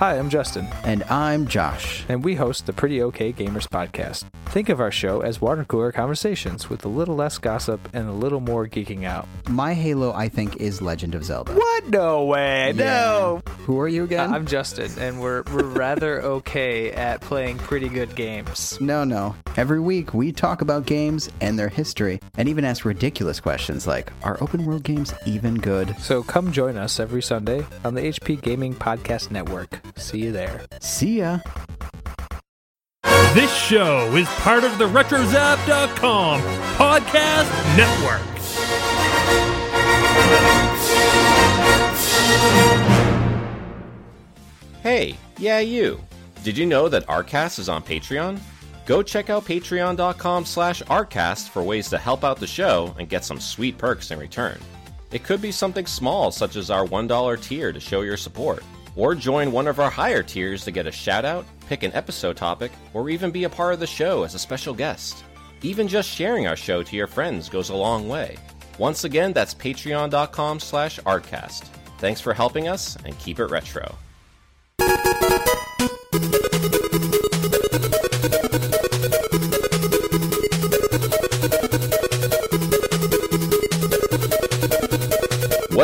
Hi, I'm Justin, And I'm Josh. and we host the Pretty Okay Gamers podcast. Think of our show as water cooler conversations with a little less gossip and a little more geeking out. My Halo, I think, is Legend of Zelda. What? No way. No. Who are you again? I'm Justin, and we're we're rather okay at playing pretty good games. no, no. Every week we talk about games and their history, and even ask ridiculous questions like Are open world games even good? So come join us every Sunday on the HP Gaming Podcast Network. See you there. See ya. This show is part of the RetroZap.com podcast network. Hey, yeah, you. Did you know that Artcast is on Patreon? Go check out patreon.com slash artcast for ways to help out the show and get some sweet perks in return. It could be something small, such as our $1 tier to show your support, or join one of our higher tiers to get a shout out, pick an episode topic, or even be a part of the show as a special guest. Even just sharing our show to your friends goes a long way. Once again, that's patreon.com slash artcast. Thanks for helping us, and keep it retro.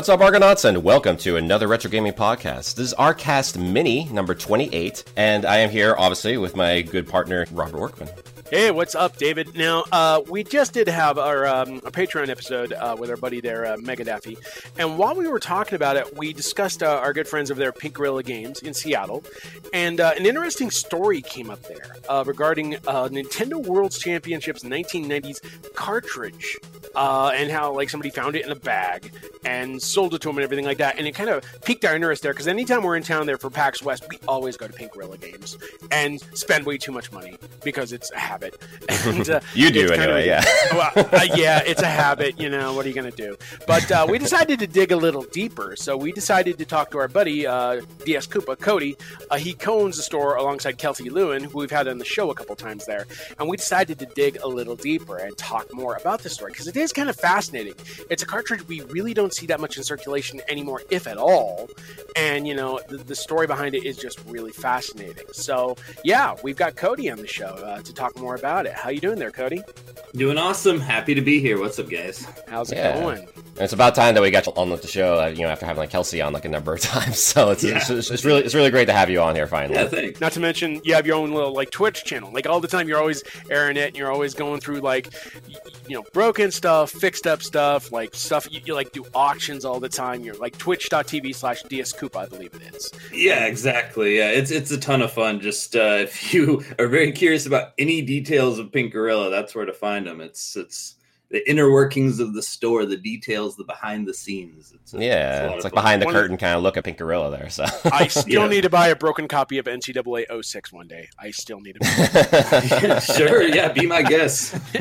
What's up, Argonauts, and welcome to another Retro Gaming Podcast. This is Arcast Mini number 28, and I am here, obviously, with my good partner, Robert Workman. Hey, what's up, David? Now, uh, we just did have our um, Patreon episode uh, with our buddy there, uh, Mega Daffy, and while we were talking about it, we discussed uh, our good friends over there, Pink Gorilla Games in Seattle, and uh, an interesting story came up there uh, regarding uh, Nintendo World Championships 1990s cartridge, and how like somebody found it in a bag and sold it to them and everything like that, and it kind of piqued our interest there because anytime we're in town there for PAX West, we always go to Pink Gorilla Games and spend way too much money because it's a habit. And, uh, You do it's kind of anyway, yeah. well, uh, yeah, it's a habit. You know, what are you going to do? But uh, we decided to dig a little deeper. So we decided to talk to our buddy uh, DS Koopa, Cody. Uh, he co-owns the store alongside Kelsey Lewin, who we've had on the show a couple times there. And we decided to dig a little deeper and talk more about the story because it is kind of fascinating. It's a cartridge we really don't see that much in circulation anymore, if at all. And you know, the, the story behind it is just really fascinating. So yeah, we've got Cody on the show uh, to talk more about it. How you doing there, Cody? Doing awesome. Happy to be here. What's up, guys? How's it Yeah. going? It's about time that we got you on with the show, uh, you know, after having like Kelsey on like a number of times. So it's, it's, Yeah. it's, it's really it's really great to have you on here finally. Yeah, thanks. Not to mention, you have your own little like Twitch channel. Like all the time, you're always airing it, and you're always going through like, y- you know, broken stuff, fixed up stuff, like stuff. You, you like do auctions all the time. You're like Twitch.tv slash dskoopa, I believe it is. Yeah, exactly. Yeah, it's it's a ton of fun. Just uh, if you are very curious about any details of Pink Gorilla, that's where to find them. It's it's the inner workings of the store, the details, the behind the scenes. It's, a- Yeah, a lot it's like fun. behind the One- curtain kind of look at Pink Gorilla there. So I still Yeah. need to buy a broken copy of NCAA 06 one day. I still need to. sure. Yeah, be my guest. all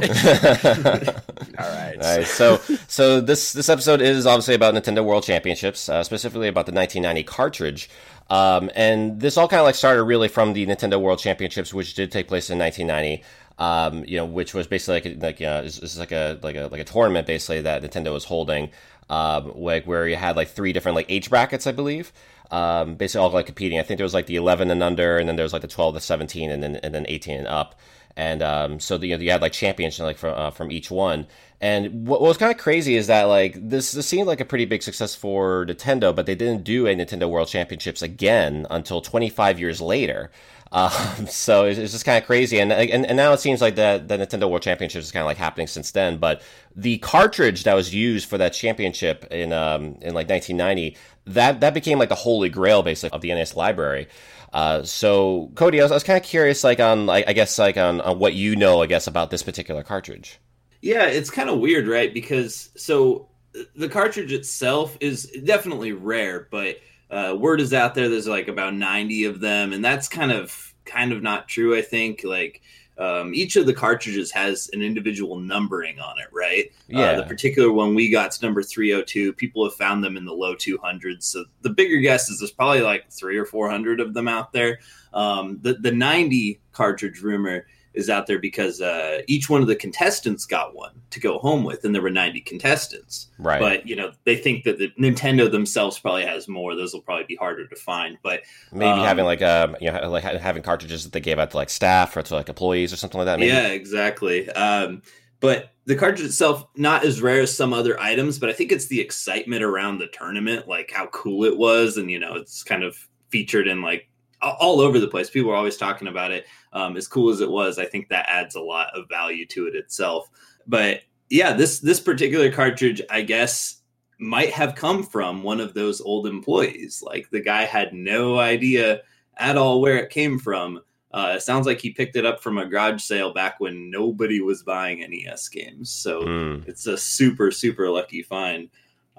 right. All right, so so this this episode is obviously about Nintendo World Championships, uh, specifically about the 1990 cartridge. Um, and this all kind of like started really from the Nintendo World Championships, which did take place in 1990. Um, you know, which was basically like like uh, it's, it's like a like a like a tournament basically that Nintendo was holding, um, like where you had like three different like age brackets, I believe. Um, basically all like competing. I think there was like the 11 and under, and then there was like the 12 to 17, and then and then 18 and up and um, so the, you, know, you had like champions like from uh, from each one. And what, what was kind of crazy is that like this this seemed like a pretty big success for Nintendo, but they didn't do a Nintendo World Championships again until 25 years later. Um, so it's, it's just kind of crazy, and, and and now it seems like the the Nintendo World Championships is kind of like happening since then. But the cartridge that was used for that championship in um in like 1990, that that became like the holy grail basically of the NES library. Uh, so Cody, I was, was kind of curious, like on, like, I guess, like on, on what you know, I guess, about this particular cartridge. Yeah, it's kind of weird, right? Because so the cartridge itself is definitely rare, but uh, word is out there. There's like about 90 of them, and that's kind of kind of not true. I think like um, each of the cartridges has an individual numbering on it, right? Yeah. Uh, the particular one we got's number 302. People have found them in the low 200s. So the bigger guess is there's probably like three or 400 of them out there. Um, the, the 90 cartridge rumor is out there because uh, each one of the contestants got one to go home with, and there were 90 contestants. Right. But you know, they think that the Nintendo themselves probably has more. Those will probably be harder to find. But Maybe um, having like um you know like having cartridges that they gave out to like staff or to like employees or something like that. Maybe? Yeah, exactly. Um, but the cartridge itself, not as rare as some other items, but I think it's the excitement around the tournament, like how cool it was, and you know, it's kind of featured in like all over the place. People are always talking about it. Um, as cool as it was, I think that adds a lot of value to it itself. But yeah, this this particular cartridge, I guess, might have come from one of those old employees. Like the guy had no idea at all where it came from. Uh, it sounds like he picked it up from a garage sale back when nobody was buying NES games. So Mm. it's a super, super lucky find.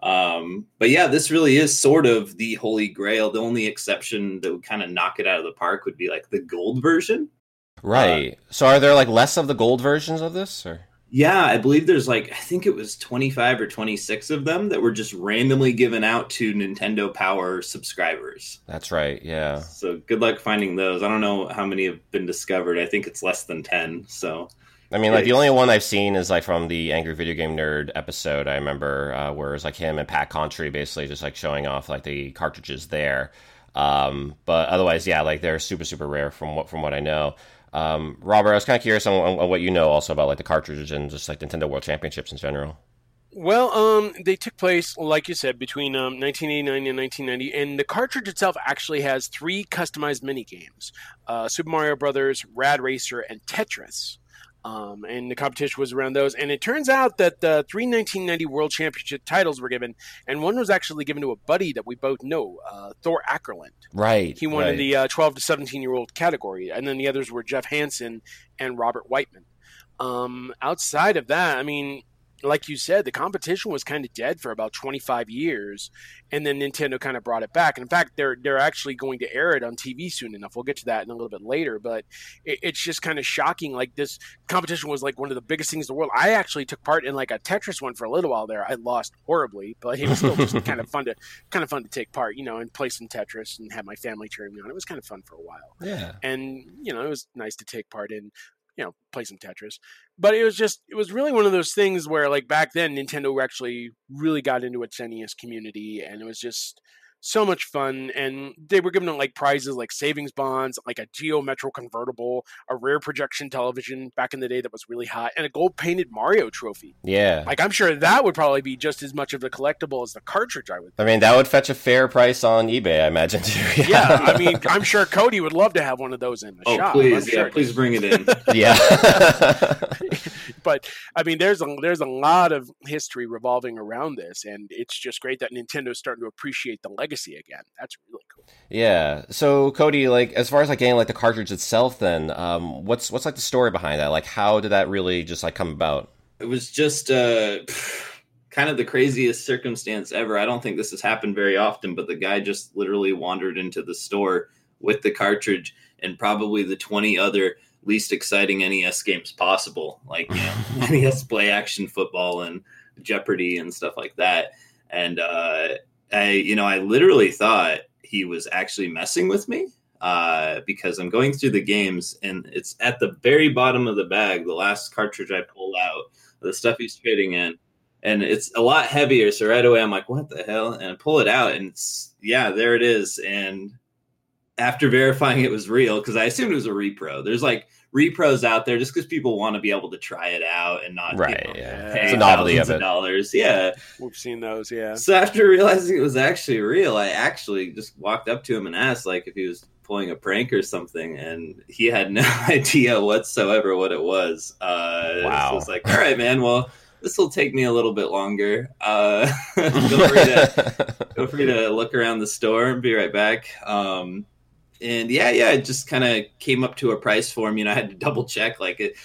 Um, but yeah, this really is sort of the holy grail. The only exception that would kind of knock it out of the park would be like the gold version. Right. so are there like less of the gold versions of this or? Yeah, I believe there's like I think it was 25 or 26 of them that were just randomly given out to Nintendo Power subscribers. That's right. Yeah. So good luck finding those. I don't know how many have been discovered. I think it's less than 10. So I mean, like the only one I've seen is like from the Angry Video Game Nerd episode. I remember uh, where it's like him and Pat Contri basically just like showing off like the cartridges there. Um, but otherwise, yeah, like they're super super rare from what from what I know. Um, Robert, I was kind of curious on, on, what you know also about like the cartridges and just like Nintendo World Championships in general. Well, um, they took place, like you said, between um, 1989 and 1990, and the cartridge itself actually has three customized mini games: uh, Super Mario Brothers, Rad Racer, and Tetris. Um, and the competition was around those. And it turns out that the three 1990 World Championship titles were given, and one was actually given to a buddy that we both know, uh, Thor Aackerlund. Right. He won right. in the uh, 12 to 17 year old category, and then the others were Jeff Hansen and Robert Whiteman. Um, outside of that, I mean, like you said, the competition was kind of dead for about 25 years, and then Nintendo kind of brought it back. And in fact, they're they're actually going to air it on TV soon enough. We'll get to that in a little bit later, but it, it's just kind of shocking. Like this competition was like one of the biggest things in the world. I actually took part in like a Tetris one for a little while there. I lost horribly, but it was still just kind of fun to kind of fun to take part, you know, and play some Tetris and have my family cheering me on. It was kind of fun for a while Yeah. and you know it was nice to take part in you know play some tetris. But it was just it was really one of those things where like back then nintendo actually really got into its nes community and it was just so much fun and they were giving them like prizes like savings bonds like a geo metro convertible a rare projection television back in the day that was really hot and a gold painted mario trophy Yeah. like i'm sure that would probably be just as much of a collectible as the cartridge i would I mean, that would fetch a fair price on eBay, I imagine too. yeah i mean i'm sure cody would love to have one of those in the Oh, shop please, I'm yeah, sure. please bring it in. yeah. but I mean, there's a there's a lot of history revolving around this, and it's just great that Nintendo's starting to appreciate the legacy again. That's really cool. Yeah. So Cody, like as far as like getting like the cartridge itself, then um, what's what's like the story behind that? Like, how did that really just like come about? it was just uh kind of the craziest circumstance ever. I don't think this has happened very often, but the guy just literally wandered into the store with the cartridge and probably the 20 other least exciting NES games possible, like you know, NES play action football and Jeopardy and stuff like that. And uh I you know, I literally thought he was actually messing with me uh, because I'm going through the games and it's at the very bottom of the bag, the last cartridge I pulled out, the stuff he's trading in, and it's a lot heavier. So right away I'm like, what the hell? And I pull it out and it's yeah, there it is. And after verifying it was real, because I assumed it was a repro. There's like repros out there just because people want to be able to try it out and not you Right. know, Yeah. pay It's a novelty of thousands it. dollars. Yeah. We've seen those, yeah. So after realizing it was actually real, I actually just walked up to him and asked like if he was pulling a prank or something, and he had no idea whatsoever what it was. Uh, Wow. So it's like, all right, man. Well, this will take me a little bit longer. Uh, feel free to feel free to look around the store and be right back. Um, and yeah, yeah, it just kind of came up to a price for him. You know, I had to double check. Like, it,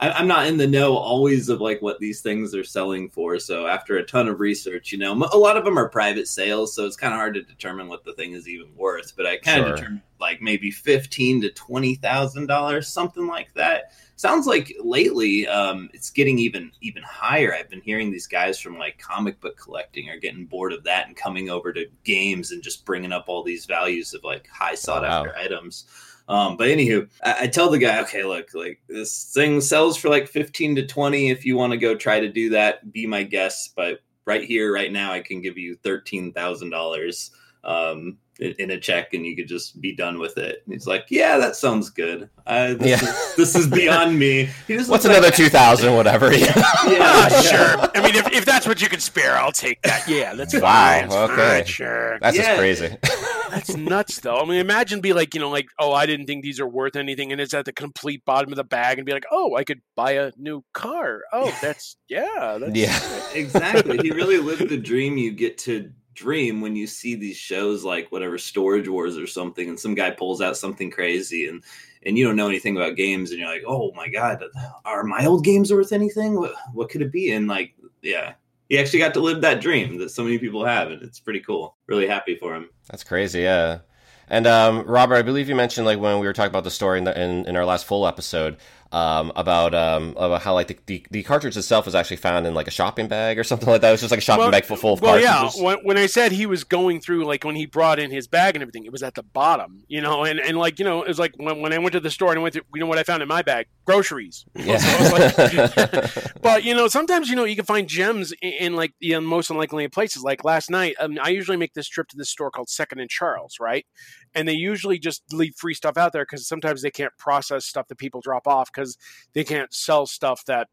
I, I'm not in the know always of like what these things are selling for. So after a ton of research, you know, a lot of them are private sales, so it's kind of hard to determine what the thing is even worth. But I kind of Sure. determined like maybe fifteen to twenty thousand dollars, something like that sounds like lately um, it's getting even even higher. I've been hearing these guys from like comic book collecting are getting bored of that and coming over to games and just bringing up all these values of like high sought after items. Um, but anywho, I, I tell the guy, okay, look, like this thing sells for like 15 to 20. If you want to go try to do that, be my guest. But right here, right now, I can give you $13,000 um, in, in a check and you could just be done with it. And he's like, yeah, that sounds good. Uh, this, Yeah. is, this is beyond me. He just What's another like- two thousand? Whatever. Yeah, Ah, yeah. sure. I mean, if, if that's what you can spare, I'll take that. Yeah, that's Wow, fine. It's okay. fine, sure. That's Yeah. just crazy. That's nuts, though. I mean, imagine be like, you know, like, oh, I didn't think these are worth anything, and it's at the complete bottom of the bag, and be like, oh, I could buy a new car. Oh, that's yeah, that's, yeah. exactly. He really lived the dream you get to dream when you see these shows like whatever Storage Wars or something, and some guy pulls out something crazy, and and you don't know anything about games, and you're like, oh my god, are my old games worth anything? What what could it be? And like, yeah, he actually got to live that dream that so many people have, and it's pretty cool. Really happy for him. That's crazy, yeah. And um, Robert, I believe you mentioned like when we were talking about the story in, the, in, in our last full episode um, about um, about how like the, the, the cartridge itself was actually found in like a shopping bag or something like that. It was just like a shopping Well- bag full, full of Well, cartridges. yeah. When, when I said he was going through, like when he brought in his bag and everything, it was at the bottom, you know, and, and like you know, it was like when, when I went to the store and I went through, you know, what I found in my bag, groceries. Yeah. So like- but you know, sometimes you know you can find gems in, in like the most unlikely places. Like last night, um, I usually make this trip to this store called Second and Charles, right? And they usually just leave free stuff out there because sometimes they can't process stuff that people drop off because they can't sell stuff that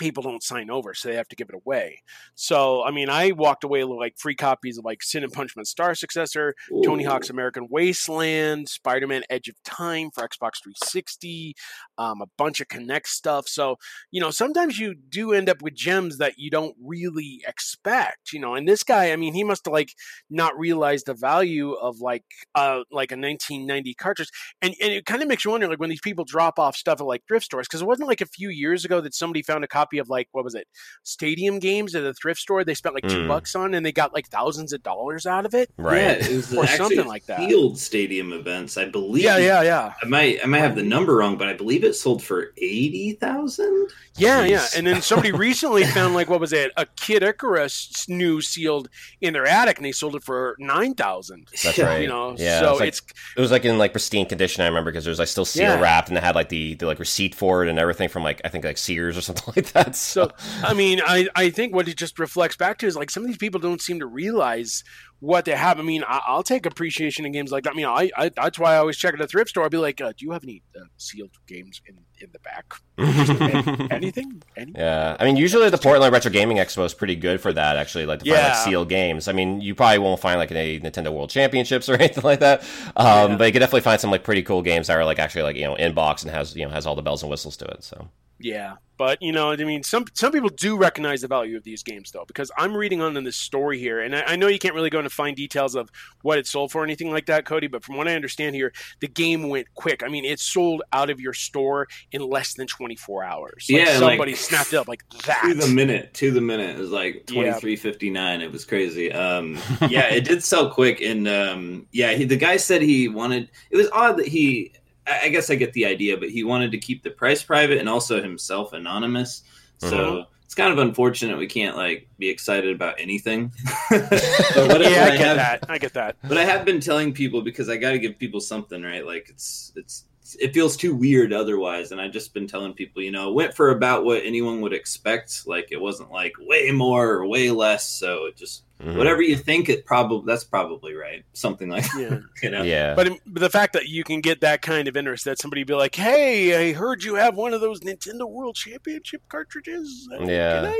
people don't sign over, so they have to give it away. So, I mean, I walked away with like free copies of like Sin and Punishment Star Successor, Tony Hawk's American Wasteland, Spider Man Edge of Time for Xbox 360, um, a bunch of Kinect stuff. So, you know, sometimes you do end up with gems that you don't really expect, you know. And this guy, I mean, he must have like not realized the value of like uh like a 1990 cartridge. And, and it kind of makes you wonder, like when these people drop off stuff at like thrift stores, because it wasn't like a few years ago that somebody found a copy of like what was it, Stadium Games at a thrift store. They spent like two Mm. bucks on, and they got like thousands of dollars out of it. right. Yeah, it was Or something like that. Field stadium events, I believe. Yeah, yeah, yeah. I might I might have the number wrong, but I believe it sold for eighty thousand. Yeah, yeah. Jeez. And then somebody recently found like what was it? A Kid Icarus new sealed in their attic, and they sold it for nine thousand. That's right. You know, Yeah, so it's like- it's It was like in like pristine condition. I remember because it was like still seal Yeah. wrapped and it had like the, the like receipt for it and everything from like I think like Sears or something like that. So, so. I mean, I I think what it just reflects back to is like some of these people don't seem to realize what they have. I mean, I, I'll take appreciation in games like that. I mean, I, I that's why I always check at a thrift store. I'll be like, uh, do you have any uh, sealed games in in the back? Any- anything? Yeah, I mean usually the Portland Retro Gaming Expo is pretty good for that actually, like to find like sealed games. I mean you probably won't find like a Nintendo World Championships or anything like that, um, Yeah. but you can definitely find some like pretty cool games that are like actually like you know in box and has you know has all the bells and whistles to it. So Yeah, but you know, I mean, some some people do recognize the value of these games, though, because I'm reading on in this story here, and I, I know you can't really go into fine details of what it sold for or anything like that, Cody. But from what I understand here, the game went quick. I mean, it sold out of your store in less than 24 hours. Like, Yeah, like- somebody snapped it up like that. To the minute, to the minute. It was like Yeah. twenty three fifty nine. It was crazy. Um, yeah, it did sell quick, and um, yeah, he, the guy said he wanted. It was odd that he. I I guess I get the idea, but he wanted to keep the price private and also himself anonymous. So Mhm. it's kind of unfortunate we can't like be excited about anything. But yeah, what I get have- that. I get that. But I have been telling people because I got to give people something, right? Like it's it's it feels too weird otherwise, and I've just been telling people, you know, it went for about what anyone would expect. Like it wasn't like way more or way less. So it just mhm. whatever you think, it probably that's probably right. Something like Yeah. you know. yeah, But, but the fact that you can get that kind of interest, that somebody be like, "Hey, I heard you have one of those Nintendo World Championship cartridges." Uh, Yeah.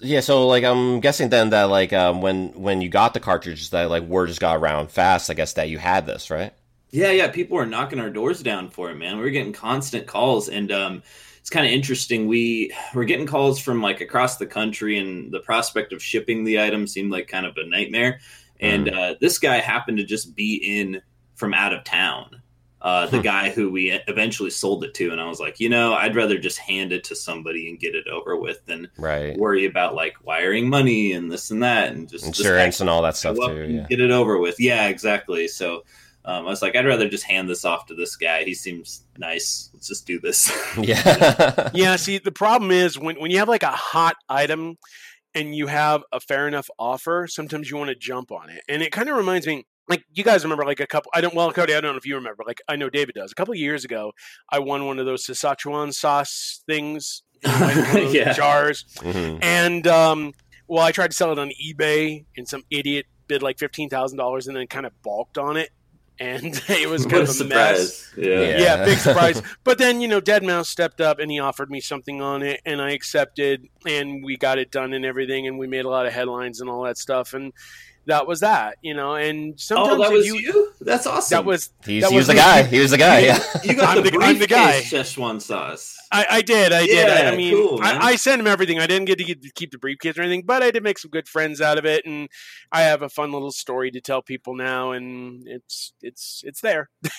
Yeah, so like I'm guessing then that like um, when when you got the cartridges that like word just got around fast. I guess that you had this, right? Yeah, yeah. People were knocking our doors down for it, man. We were getting constant calls, and um, it's kind of interesting. We were getting calls from like across the country, and the prospect of shipping the item seemed like kind of a nightmare. And uh, this guy happened to just be in from out of town. Uh, the Hmm. guy who we eventually sold it to, and I was like, you know, I'd rather just hand it to somebody and get it over with than Right. worry about like wiring money and this and that, and just Insurance and all that stuff too. Yeah. Get it over with. Yeah, exactly. So um, I was like, I'd rather just hand this off to this guy. He seems nice. Let's just do this. Yeah. yeah see the problem is when, when you have like a hot item and you have a fair enough offer sometimes you want to jump on it and it kind of reminds me like you guys remember like a couple I don't well Cody I don't know if you remember like I know David does a couple of years ago I won one of those Szechuan sauce things in, like, one of those Yeah. jars Mhm. and um well I tried to sell it on eBay and some idiot bid like fifteen thousand dollars and then kind of balked on it and it was kind What of a a mess! Yeah. Yeah. yeah, big surprise. But then, you know, deadmau5 stepped up and he offered me something on it, and I accepted, and we got it done and everything, and we made a lot of headlines and all that stuff, and that was that, you know. And sometimes Oh, that was you, you, That's awesome. that was He's, That he was was the guy. He was the guy. Yeah. you got I'm the, the- I'm the guy. Szechuan sauce. I, I did, I did. I, Yeah, I mean, cool. I, I sent him everything. I didn't get to, get to keep the briefcase or anything, but I did make some good friends out of it, and I have a fun little story to tell people now, and it's it's it's there.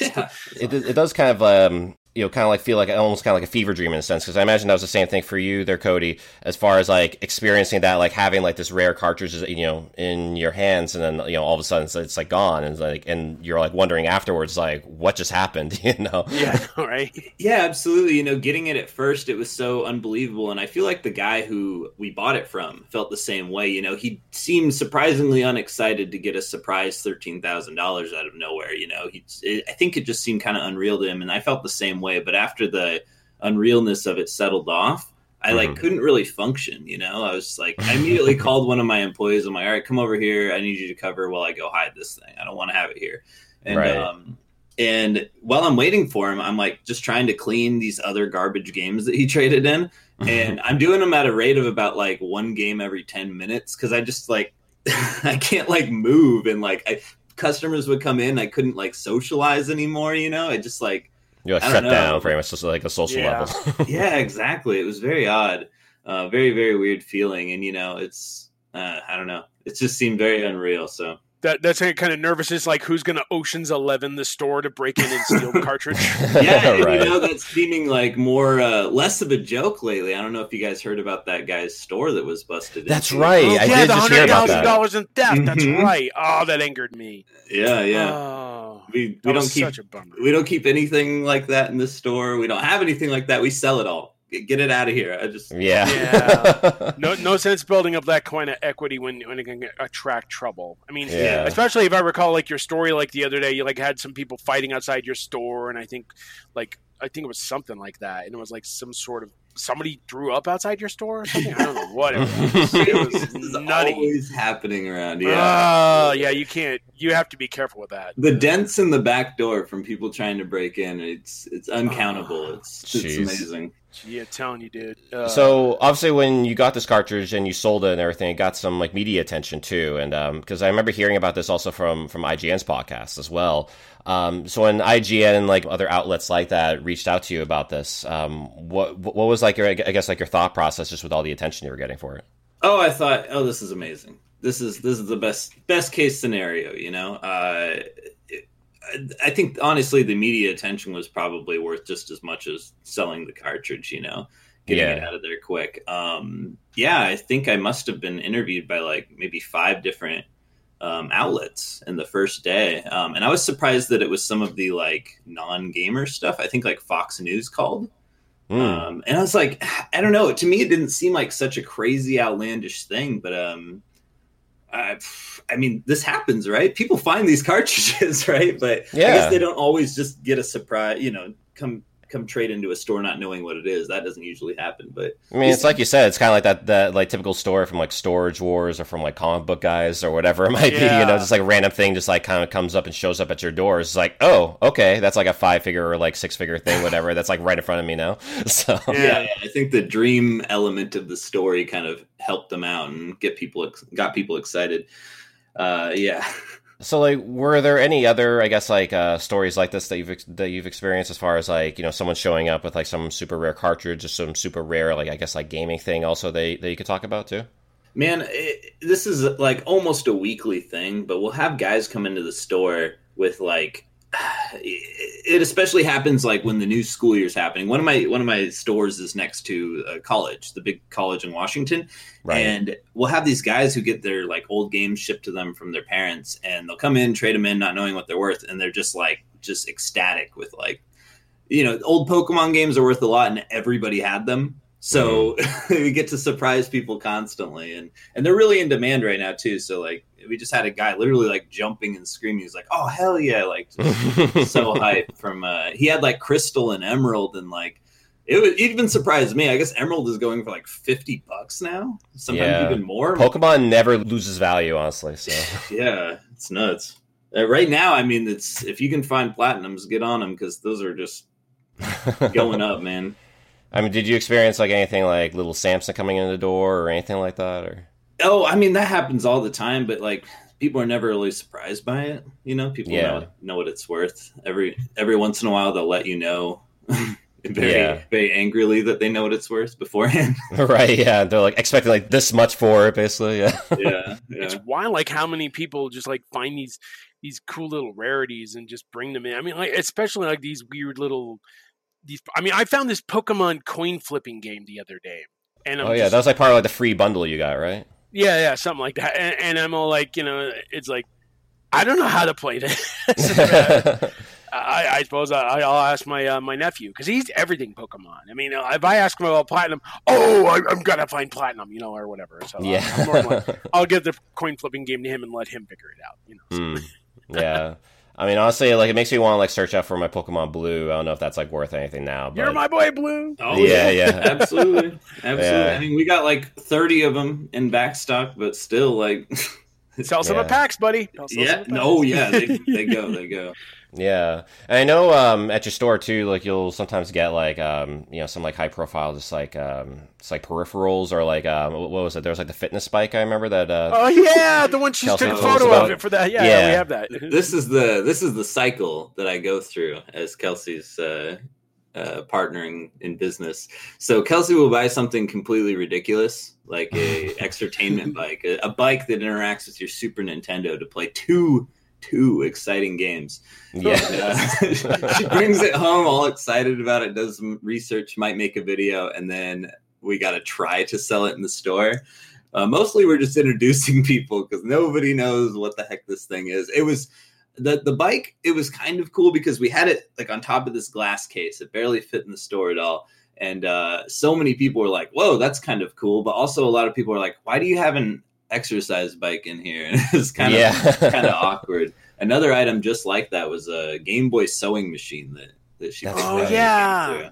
Yeah. it, it does kind of um you know kind of like feel like almost kind of like a fever dream in a sense because I imagine that was the same thing for you there, Cody, as far as like experiencing that like having like this rare cartridge you know in your hands and then you know all of a sudden it's, it's like gone and like and you're like wondering afterwards like what just happened you know Yeah, all right. Yeah, absolutely. You know, getting it at first, it was so unbelievable. And I feel like the guy who we bought it from felt the same way. You know, he seemed surprisingly unexcited to get a surprise $13,000 out of nowhere. You know, he, it, I think it just seemed kind of unreal to him. And I felt the same way. But after the unrealness of it settled off, I like Mhm. couldn't really function. You know, I was like, I immediately called one of my employees. I'm like, all right, come over here. I need you to cover while I go hide this thing. I don't want to have it here. And, Right. um, and while I'm waiting for him, I'm like just trying to clean these other garbage games that he traded in. And I'm doing them at a rate of about like one game every 10 minutes because I just like, I can't like move. And like, I, customers would come in, I couldn't like socialize anymore, you know? I just like, you're like shut know. down very much just like a social Yeah. level yeah, exactly. It was very odd, uh, very, very weird feeling. And, you know, it's, uh, I don't know. It just seemed very unreal. So, That that's kind of nervousness, like who's going to Ocean's Eleven the store to break in and steal the cartridge. yeah, and, right you know that's seeming like more uh, less of a joke lately. I don't know if you guys heard about that guy's store that was busted. that's into. right Oh, I yeah, did the just hear hundred about thousand that dollars in theft. That's Mhm. right. Oh, that angered me. Yeah, yeah. Oh, we we don't keep such a we don't keep anything like that in the store. We don't have anything like that. We sell it all. Get, get it out of here. I just yeah Yeah. No, no sense building up that kind of equity when when it can attract trouble. I mean, Yeah. especially if I recall like your story like the other day, you like had some people fighting outside your store, and I think like I think it was something like that, and it was like some sort of somebody drew up outside your store or something. I don't know what it was. It was is nutty. always happening around. Yeah. Oh, yeah, you can't. You have to be careful with that. the dents in the back door from people trying to break in it's it's uncountable it's it's amazing Yeah, telling you, dude. Uh, So obviously, when you got this cartridge and you sold it and everything, it got some like media attention too. And um because I remember hearing about this also from from IGN's podcast as well. Um, so when IGN and like other outlets like that reached out to you about this, um, what what was like your I guess like your thought process just with all the attention you were getting for it? oh i thought oh this is amazing this is this is the best best case scenario you know uh it- I think honestly the media attention was probably worth just as much as selling the cartridge, you know, getting it out of there quick. Um, yeah, I think I must have been interviewed by like maybe five different um, outlets in the first day, um, and I was surprised that it was some of the like non-gamer stuff. I think like Fox News called, Hmm. um, and I was like, I don't know. To me, it didn't seem like such a crazy, outlandish thing, but um, I, I mean, this happens, right? People find these cartridges, right? But I Yeah. guess they don't always just get a surprise. You know, come come trade into a store not knowing what it is. That doesn't usually happen. But I mean, it's like you said, it's kind of like that that like typical story from like Storage Wars or from like comic book guys or whatever it might be. You know, just like a random thing just like kind of comes up and shows up at your door. It's like, oh, okay, that's like a five figure or like six figure thing, whatever. That's like right in front of me now. So Yeah. yeah, yeah, I think the dream element of the story kind of helped them out and get people ex- got people excited. Uh, yeah. So, like, were there any other, I guess, like uh, stories like this that you've ex- that you've experienced as far as like you know someone showing up with like some super rare cartridge or some super rare like I guess like gaming thing also they that you could talk about too? Man, it, this is like almost a weekly thing, but we'll have guys come into the store with like it especially happens like when the new school year's happening. One of my one of my stores is next to a college, the big college in Washington, Right. and we'll have these guys who get their like old games shipped to them from their parents, and they'll come in, trade them in, not knowing what they're worth, and they're just like just ecstatic with like, you know, old Pokemon games are worth a lot, and everybody had them. So we get to surprise people constantly, and and they're really in demand right now too. So like we just had a guy literally like jumping and screaming. He's like, "Oh hell yeah!" Like so hyped from. uh He had like crystal and emerald and like. It, it even surprised me. I guess Emerald is going for like fifty bucks now, sometimes Yeah. even more. Pokemon never loses value, honestly. So Yeah, it's nuts. Uh, right now, I mean, it's if you can find platinums, get on them because those are just going up, man. I mean, did you experience like anything like little Samson coming in the door or anything like that? Or Oh, I mean, that happens all the time, but like people are never really surprised by it. You know, people Yeah. know know what it's worth. Every every once in a while, they'll let you know. Very, Yeah. very angrily that they know what it's worth beforehand. right? Yeah, they're like expecting like this much for it, basically. Yeah. yeah, It's yeah. wild, like how many people just like find these these cool little rarities and just bring them in. I mean, like especially like these weird little these. I mean, I found this Pokemon coin flipping game the other day, and I'm oh yeah, just- that was like part of like the free bundle you got, right? yeah, yeah, something like that. And, and I'm all like, you know, it's like I don't know how to play this. I, I suppose I, I'll ask my uh, my nephew because he's everything Pokemon. I mean, if I ask him about platinum, oh, I, I'm gonna find platinum, you know, or whatever. So yeah. I'm more like, I'll give the coin flipping game to him and let him figure it out. You know, so. Hmm. Yeah. I mean, honestly, like it makes me want to like search out for my Pokemon Blue. I don't know if that's like worth anything now. But You're my boy, Blue. Oh, Yeah, yeah. absolutely, absolutely. Yeah. I mean, we got like thirty of them in back stock, but still, like, Sell some Yeah. at PAX, buddy. Sell yeah, at no, yeah, they, they go, they go. Yeah, and I know um, at your store too, like you'll sometimes get like um, you know some like high profile, just like um, it's like peripherals or like um, what was it? There was like the fitness bike. I remember that. Uh, Oh yeah, the one she took a told us photo of it for that. Yeah, Yeah. we have that. this is the this is the cycle that I go through as Kelsey's uh, uh, partnering in business. So Kelsey will buy something completely ridiculous, like a exertainment bike, a, a bike that interacts with your Super Nintendo to play two two exciting games. yeah, And, uh, she brings it home all excited about it, does some research, might make a video, and then we got to try to sell it in the store. Uh, mostly, we're just introducing people because nobody knows what the heck this thing is. It was the the bike. It was kind of cool because we had it like on top of this glass case. It barely fit in the store at all. And uh, so many people were like, "Whoa, that's kind of cool!" But also, a lot of people were like, "Why do you have an exercise bike in here?" And it's kind of yeah. kind of awkward. Another item just like that was a Game Boy sewing machine that that she. That's picked Oh, up. yeah.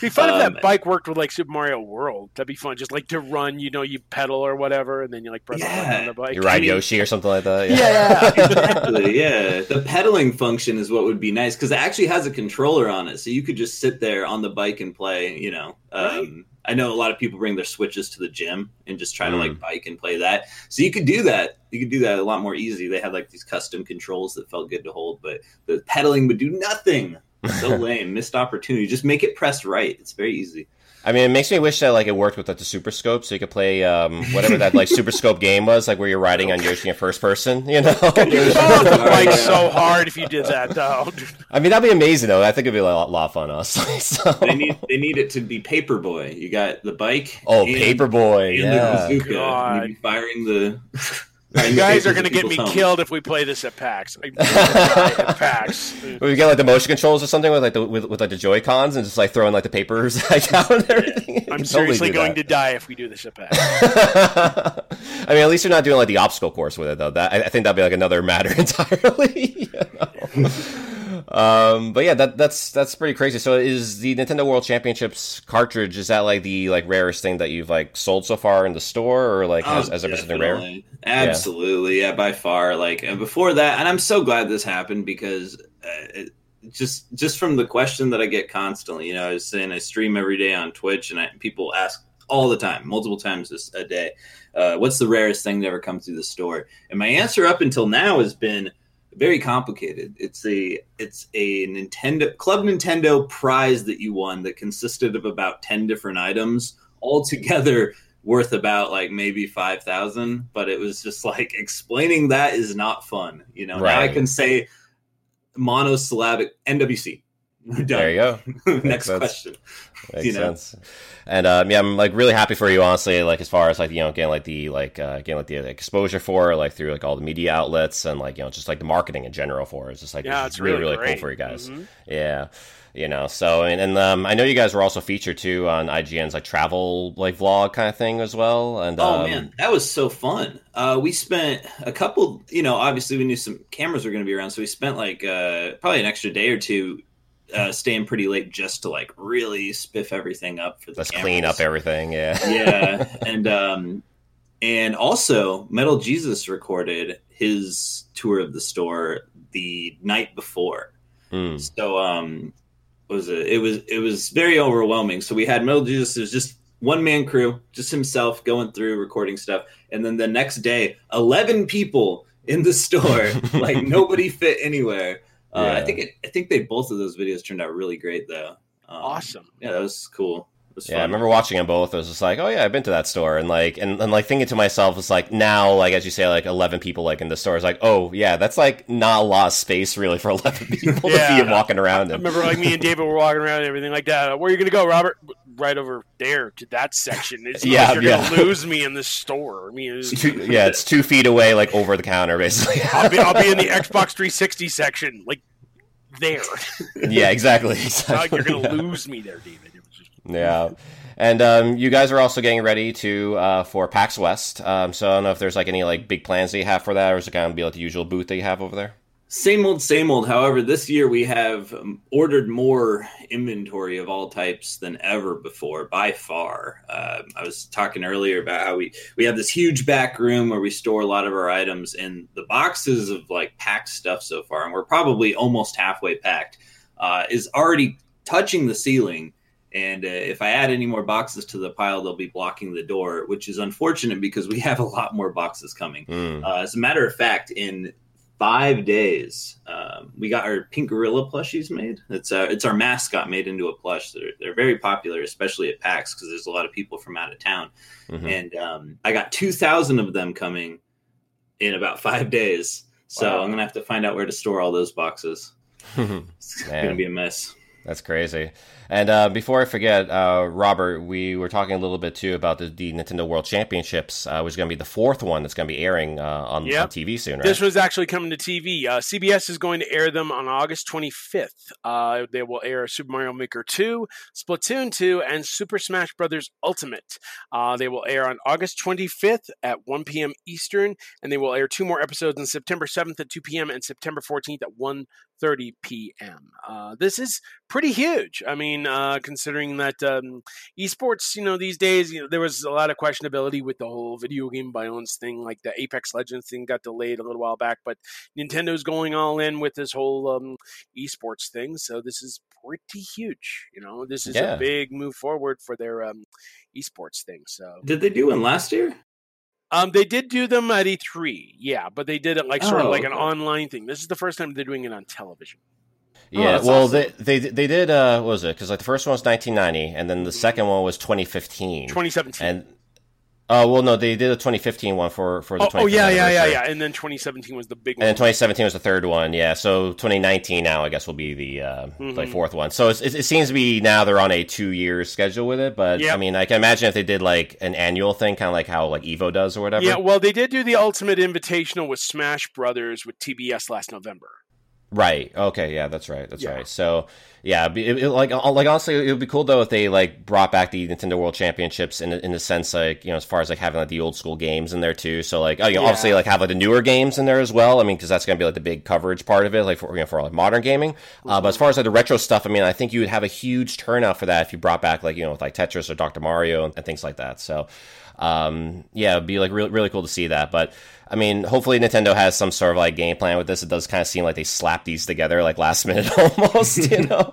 Be fun if Um, that bike worked with like Super Mario World. That'd be fun. Just like to run, you know, you pedal or whatever, and then you like press a button Yeah. on the bike. you ride I mean- Yoshi or something like that. Yeah, exactly. Yeah, the pedaling function is what would be nice because it actually has a controller on it, so you could just sit there on the bike and play. You know, um, I know a lot of people bring their switches to the gym and just try to Mm. like bike and play that. So you could do that. You could do that a lot more easy. They had like these custom controls that felt good to hold, but the pedaling would do nothing. So lame, missed opportunity. Just make it pressed right. It's very easy. I mean, it makes me wish that like it worked with like, the Super Scope, so you could play um, whatever that like Super Scope game was, like where you're riding on Yoshi in first person. You know, you the Oh, bike so hard if you did that, though. I mean that'd be amazing though. I think it'd be a lot, lot of fun, honestly. So. They need they need it to be Paperboy. You got the bike. oh, and- Paperboy, and yeah. the bazooka. God. And you'd be firing the. You guys are going to get me killed if we play this at PAX. I'm at PAX. We get like the motion controls or something with like the with, with like the Joy Cons and just like throwing like the papers like out and everything. I'm can totally seriously going that. to die if we do this at PAX. I mean, at least you're not doing like the obstacle course with it, though. That I, I think that'd be like another matter entirely. you know? Um, but yeah, that that's that's pretty crazy. So, is the Nintendo World Championships cartridge is that like the like rarest thing that you've like sold so far in the store, or like has, Oh, has there been something rare? Absolutely, yeah. by far. Like and before that, and I'm so glad this happened because uh, it, just just from the question that I get constantly, you know, I was saying I stream every day on Twitch, and I, people ask all the time, multiple times this, a day, uh, what's the rarest thing to ever come through the store? And my answer up until now has been very complicated. It's a it's a Nintendo Club Nintendo prize that you won that consisted of about ten different items all together worth about like maybe 5000 but it was just like explaining that is not fun you know now i can say monosyllabic nwc. There you go. next sense. question Makes You know? sense. And um, yeah, I'm like really happy for you, honestly. Like as far as like you know, getting like the like uh, getting like the exposure for like through like all the media outlets and like you know just like the marketing in general for it. It's just like Yeah, it's it's really really really cool for you guys. Mhm. Yeah. you know. So and, and um, I know you guys were also featured too on IGN's like travel like vlog kind of thing as well. And oh um, man, that was so fun. Uh, we spent a couple, you know, obviously we knew some cameras were going to be around, so we spent like uh, probably an extra day or two uh, staying pretty late just to like really spiff everything up for the let's cameras. clean up everything. Yeah, yeah, and um, and also Metal Jesus recorded his tour of the store the night before. Hmm. So um, was it? It was it was very overwhelming. So we had Metal Jesus. It was just one man crew, just himself going through recording stuff, and then the next day, eleven people in the store, like nobody fit anywhere. Uh, I think it, I think they both of those videos turned out really great though. Um, Awesome. Yeah, that was cool. Was Yeah, I remember watching them both. I was just like, oh yeah, I've been to that store, and like, and, and like thinking to myself, it's like now, like as you say, like eleven people like in the store. It's like, oh yeah, that's like not a lot of space really for eleven people to Yeah. be walking around I in. remember like me and David were walking around and everything like that. Where are you gonna go, Robert? Right over there to that section. It's Yeah, like you're yeah. gonna lose me in the store. I mean, it's- two, yeah, it's two feet away, like over the counter, basically. I'll be I'll be in the Xbox 360 section, like there. yeah, exactly. Exactly. you're gonna yeah. lose me there, David. Just- Yeah. And um, you guys are also getting ready to uh, for PAX West. Um, so I don't know if there's like any like big plans that you have for that, or is it going to be like the usual booth that you have over there? Same old, same old. However, this year we have um, ordered more inventory of all types than ever before, by far. Uh, I was talking earlier about how we we have this huge back room where we store a lot of our items, and the boxes of like packed stuff so far, and we're probably almost halfway packed, uh, is already touching the ceiling. And uh, if I add any more boxes to the pile, they'll be blocking the door, which is unfortunate because we have a lot more boxes coming. Mm. Uh, as a matter of fact, in five days, um, we got our pink gorilla plushies made. It's uh, it's our mascot made into a plush. They're they're very popular, especially at PAX because there's a lot of people from out of town. Mhm. And um, I got two thousand of them coming in about five days. So Wow. I'm gonna have to find out where to store all those boxes. It's gonna be a mess. That's crazy. And uh, before I forget, uh, Robert, we were talking a little bit too about the, the Nintendo World Championships, uh, which is going to be the fourth one that's going to be airing uh, on, Yep. on TV soon, right? This was actually coming to TV. Uh, CBS is going to air them on August 25th. Uh, they will air Super Mario Maker 2, Splatoon 2, and Super Smash Bros. Ultimate. Uh, they will air on August 25th at 1 p.m. Eastern, and they will air two more episodes on September 7th at 2 p.m. and September 14th at 1.30 p.m. Uh, this is pretty huge. I mean, uh, considering that um, esports, you know, these days, you know, there was a lot of questionability with the whole video game violence thing, like the Apex Legends thing got delayed a little while back, but Nintendo's going all in with this whole um, esports thing, so this is pretty huge. You know, this is Yeah. a big move forward for their um, esports thing. So, Did they do one last year? um, they did do them at E3, yeah, but they did it like sort of Oh, like an online thing. This is the first time they're doing it on television. Oh, yeah, that's well, awesome. they, they they did. Uh, what was it? Because like the first one was 1990, and then the second one was 2015. 2017. And oh well, no, they did a 2015 one for for the oh, oh, yeah, yeah, yeah, yeah. And then 2017 was the big one. And then 2017 was the third one, yeah. So 2019 now, I guess, will be the uh, Mhm. like fourth one. So it's, it, it seems to be now they're on a two year schedule with it. But I mean, I can imagine if they did like an annual thing, kind of like how like Evo does or whatever. Yeah, well, they did do the Ultimate Invitational with Smash Brothers with TBS last November. Right. Okay. Yeah, that's right. That's Yeah. right. So yeah, it, it- like uh, like honestly, it would be cool though if they like brought back the Nintendo World Championships in in the sense like you know as far as like having like the old school games in there too. So like oh, you know, Yeah. obviously like have like the newer games in there as well. I mean, because that's gonna be like the big coverage part of it, like for you know for like modern gaming. Uh, but as far as like the retro stuff, I mean, I think you would have a huge turnout for that if you brought back like you know with like Tetris or Doctor Mario and, and things like that. So um, yeah, it'd be like really really cool to see that. But I mean, hopefully Nintendo has some sort of like game plan with this. It does kind of seem like they slapped these together like last minute almost, you know.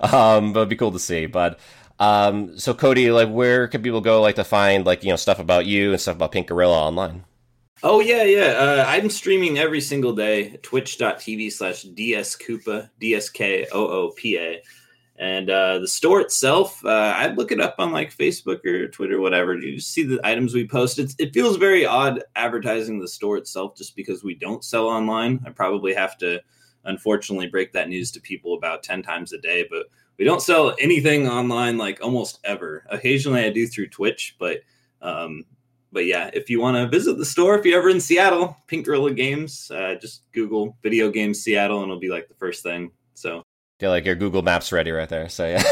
um, but it'd be cool to see. But um, so Cody, like, where can people go like to find like you know stuff about you and stuff about Pink Gorilla online? Oh yeah, yeah. Uh, I'm streaming every single day. Twitch.tv slash dskoopa d s k o o p a, and uh, the store itself. Uh, I'd look it up on like Facebook or Twitter, whatever. You see the items we post. It's, it feels very odd advertising the store itself, just because we don't sell online. I probably have to, unfortunately, break that news to people about ten times a day, but. We don't sell anything online like almost ever. Occasionally I do through Twitch, but um, but yeah, if you want to visit the store, if you're ever in Seattle, Pink Gorilla Games, uh, just Google video games Seattle and it'll be like the first thing. So Get like your Google Maps ready right there. So yeah,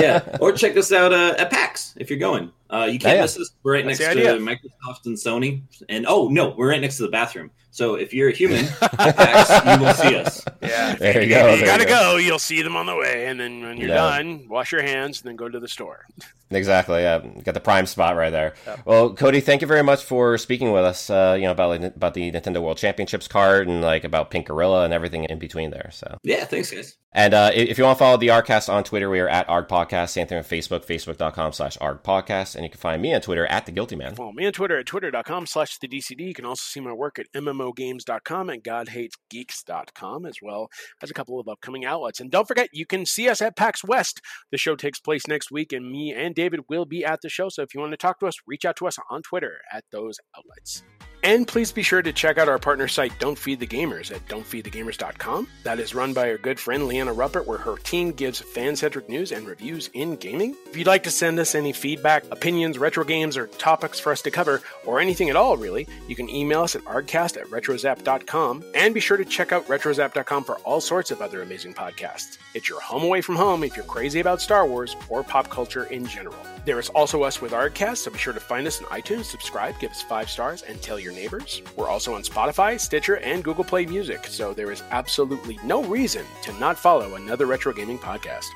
yeah. Or check us out uh, at PAX if you're going. Uh, you can't Yeah, yeah. miss us. We're right That's next to idea. Microsoft and Sony. And oh no, we're right next to the bathroom. So if you're a human at you will see us. Yeah. There you If go, You there gotta you go. go. You'll see them on the way, and then when you're Yeah. done, wash your hands, and then go to the store. exactly. Yeah, got the prime spot right there. Well, Cody, thank you very much for speaking with us. Uh, you know about like, about the Nintendo World Championships card and like about Pink Gorilla and everything in between there. So. Yeah, thanks guys. And uh, if you want to follow the ArgCast on Twitter, we are at ArgPodcast. Podcast. Same thing on Facebook, facebook.com slash ArgPodcast. And you can find me on Twitter at The Guilty Man. Follow me on Twitter at twitter.com slash the DCD. You can also see my work at MMOgames.com and GodHatesGeeks.com, as well as a couple of upcoming outlets. And don't forget, you can see us at PAX West. The show takes place next week, and me and David will be at the show. So if you want to talk to us, reach out to us on Twitter at those outlets. And please be sure to check out our partner site, Don't Feed the Gamers, at don'tfeedthegamers.com. That is run by our good friend Leanna Ruppert, where her team gives fan centric news and reviews in gaming. If you'd like to send us any feedback, opinions, retro games, or topics for us to cover, or anything at all, really, you can email us at argcast at retrozap.com. And be sure to check out retrozap.com for all sorts of other amazing podcasts. It's your home away from home if you're crazy about Star Wars or pop culture in general. There is also us with Argcast, so be sure to find us on iTunes, subscribe, give us five stars, and tell your neighbors. We're also on Spotify, Stitcher, and Google Play Music, so there is absolutely no reason to not follow another retro gaming podcast.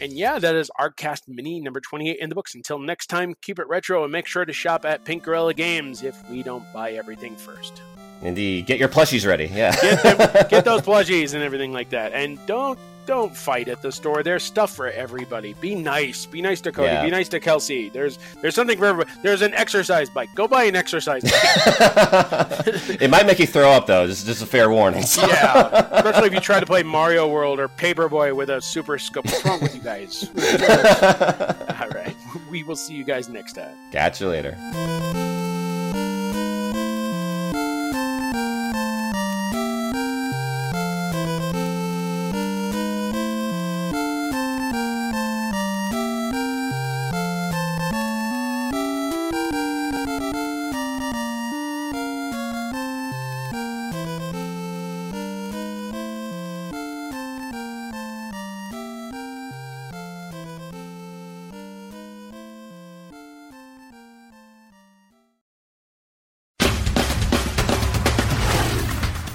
And yeah, that is Argcast Mini number 28 in the books. Until next time, keep it retro and make sure to shop at Pink Gorilla Games if we don't buy everything first. Indeed. Get your plushies ready. Yeah. Get, them, get those plushies and everything like that. And don't don't fight at the store. There's stuff for everybody. Be nice. Be nice to Cody. Yeah. Be nice to Kelsey. There's there's something for everybody. There's an exercise bike. Go buy an exercise bike. it might make you throw up, though. Just, just a fair warning. So- yeah, especially if you try to play Mario World or Paperboy with a super scope. What's wrong with you guys? All right, we will see you guys next time. Catch you later.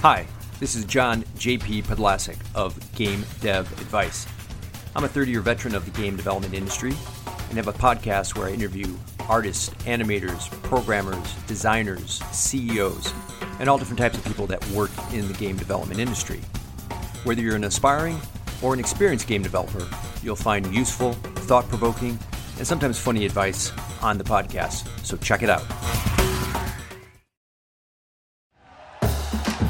Hi, this is John J.P. Podlasek of Game Dev Advice. I'm a 30 year veteran of the game development industry and have a podcast where I interview artists, animators, programmers, designers, CEOs, and all different types of people that work in the game development industry. Whether you're an aspiring or an experienced game developer, you'll find useful, thought provoking, and sometimes funny advice on the podcast. So check it out.